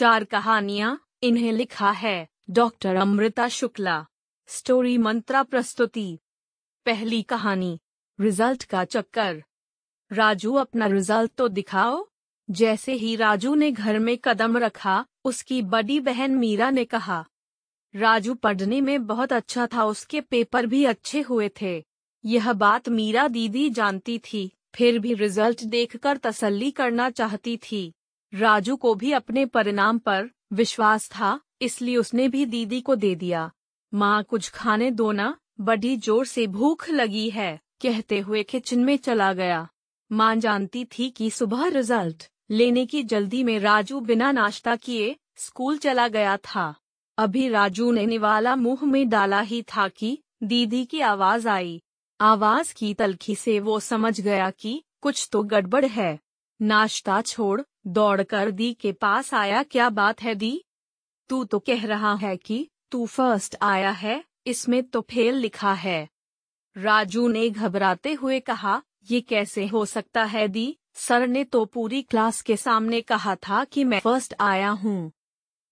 चार कहानियाँ इन्हें लिखा है, डॉक्टर अमृता शुक्ला। स्टोरी मंत्रा प्रस्तुति। पहली कहानी, रिज़ल्ट का चक्कर। राजू अपना रिज़ल्ट तो दिखाओ। जैसे ही राजू ने घर में कदम रखा, उसकी बड़ी बहन मीरा ने कहा, राजू पढ़ने में बहुत अच्छा था, उसके पेपर भी अच्छे हुए थे। यह बात मीरा दीदी जानती थी, फिर भी रिज़ल्ट देखकर तसल्ली करना चाहती थी। राजू को भी अपने परिणाम पर विश्वास था, इसलिए उसने भी दीदी को दे दिया। माँ, कुछ खाने दो ना, बड़ी ज़ोर से भूख लगी है, कहते हुए किचन में चला गया। माँ जानती थी कि सुबह रिज़ल्ट लेने की जल्दी में राजू बिना नाश्ता किए स्कूल चला गया था। अभी राजू ने निवाला मुँह में डाला ही था कि दीदी की आवाज़ आई। आवाज़ की तलखी से वो समझ गया कि कुछ तो गड़बड़ है। नाश्ता छोड़, दौड़कर दी के पास आया, क्या बात है दी? तू तो कह रहा है कि तू फ़र्स्ट आया है, इसमें तो फेल लिखा है। राजू ने घबराते हुए कहा, ये कैसे हो सकता है दी? सर ने तो पूरी क्लास के सामने कहा था कि मैं फ़र्स्ट आया हूँ।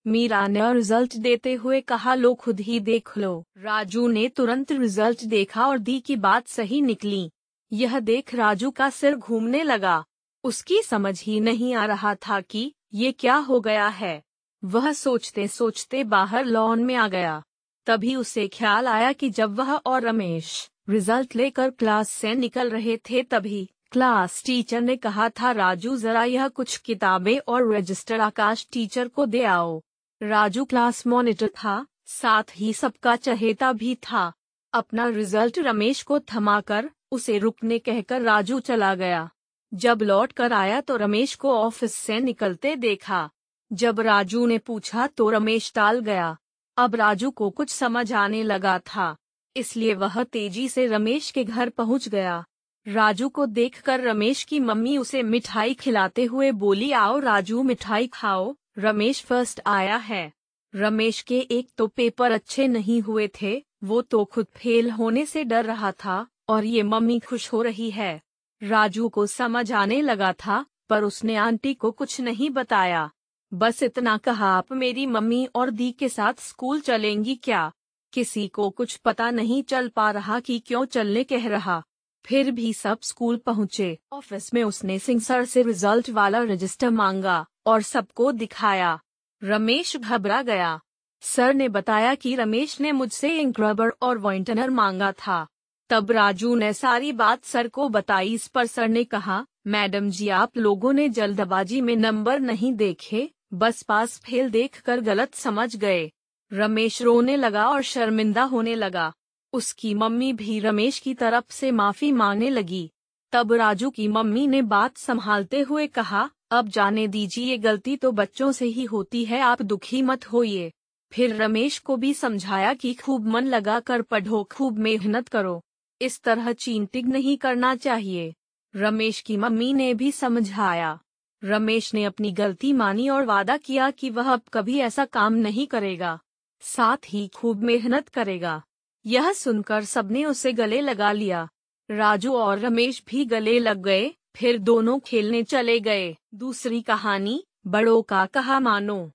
मीरा ने रिज़ल्ट देते हुए कहा, लो खुद ही देख लो। राजू ने तुरंत रिज़ल्ट देखा और दी की बात सही निकली। यह देख राजू का सिर घूमने लगा। उसकी समझ ही नहीं आ रहा था कि ये क्या हो गया है। वह सोचते सोचते बाहर लॉन में आ गया। तभी उसे ख्याल आया कि जब वह और रमेश रिज़ल्ट लेकर क्लास से निकल रहे थे तभी क्लास टीचर ने कहा था, राजू, जरा यह कुछ किताबें और रजिस्टर आकाश टीचर को दे आओ। राजू क्लास मॉनिटर था, साथ ही सबका चहेता भी था। अपना रिज़ल्ट रमेश को थमाकर उसे रुकने कहकर राजू चला गया। जब लौट कर आया तो रमेश को ऑफ़िस से निकलते देखा। जब राजू ने पूछा तो रमेश टाल गया। अब राजू को कुछ समझ आने लगा था, इसलिए वह तेज़ी से रमेश के घर पहुँच गया। राजू को देखकर रमेश की मम्मी उसे मिठाई खिलाते हुए बोली, आओ राजू, मिठाई खाओ। रमेश फ़र्स्ट आया है। रमेश के एक तो पेपर अच्छे नहीं हुए थे, वो तो खुद फेल होने से डर रहा था, और ये मम्मी खुश हो रही है। राजू को समझ आने लगा था, पर उसने आंटी को कुछ नहीं बताया। बस इतना कहा, आप मेरी मम्मी और दी के साथ स्कूल चलेंगी क्या? किसी को कुछ पता नहीं चल पा रहा कि क्यों चलने कह रहा। फिर भी सब स्कूल पहुँचे। ऑफ़िस में उसने सिंह सर से रिज़ल्ट वाला रजिस्टर मांगा और सबको दिखाया। रमेश घबरा गया। सर ने बताया कि रमेश ने मुझसे इंक रबर और वॉइंटनर मांगा था। तब राजू ने सारी बात सर को बताई। इस पर सर ने कहा, मैडम जी, आप लोगों ने जल्दबाजी में नंबर नहीं देखे, बस पास फेल देखकर गलत समझ गए। रमेश रोने लगा और शर्मिंदा होने लगा। उसकी मम्मी भी रमेश की तरफ़ से माफ़ी मांगने लगी। तब राजू की मम्मी ने बात संभालते हुए कहा, अब जाने दीजिए ये गलती तो बच्चों से ही होती है, आप दुखी मत होइए फिर रमेश को भी समझाया कि खूब मन लगा कर पढ़ो, खूब मेहनत करो। इस तरह चींटिंग नहीं करना चाहिए। रमेश की मम्मी ने भी समझाया। रमेश ने अपनी गलती मानी और वादा किया कि वह अब कभी ऐसा काम नहीं करेगा। साथ ही खूब मेहनत करेगा। यह सुनकर सबने उसे गले लगा लिया। राजू और रमेश भी गले लग गए, फिर दोनों खेलने चले गए। दूसरी कहानी, बड़ों का कहा मानो।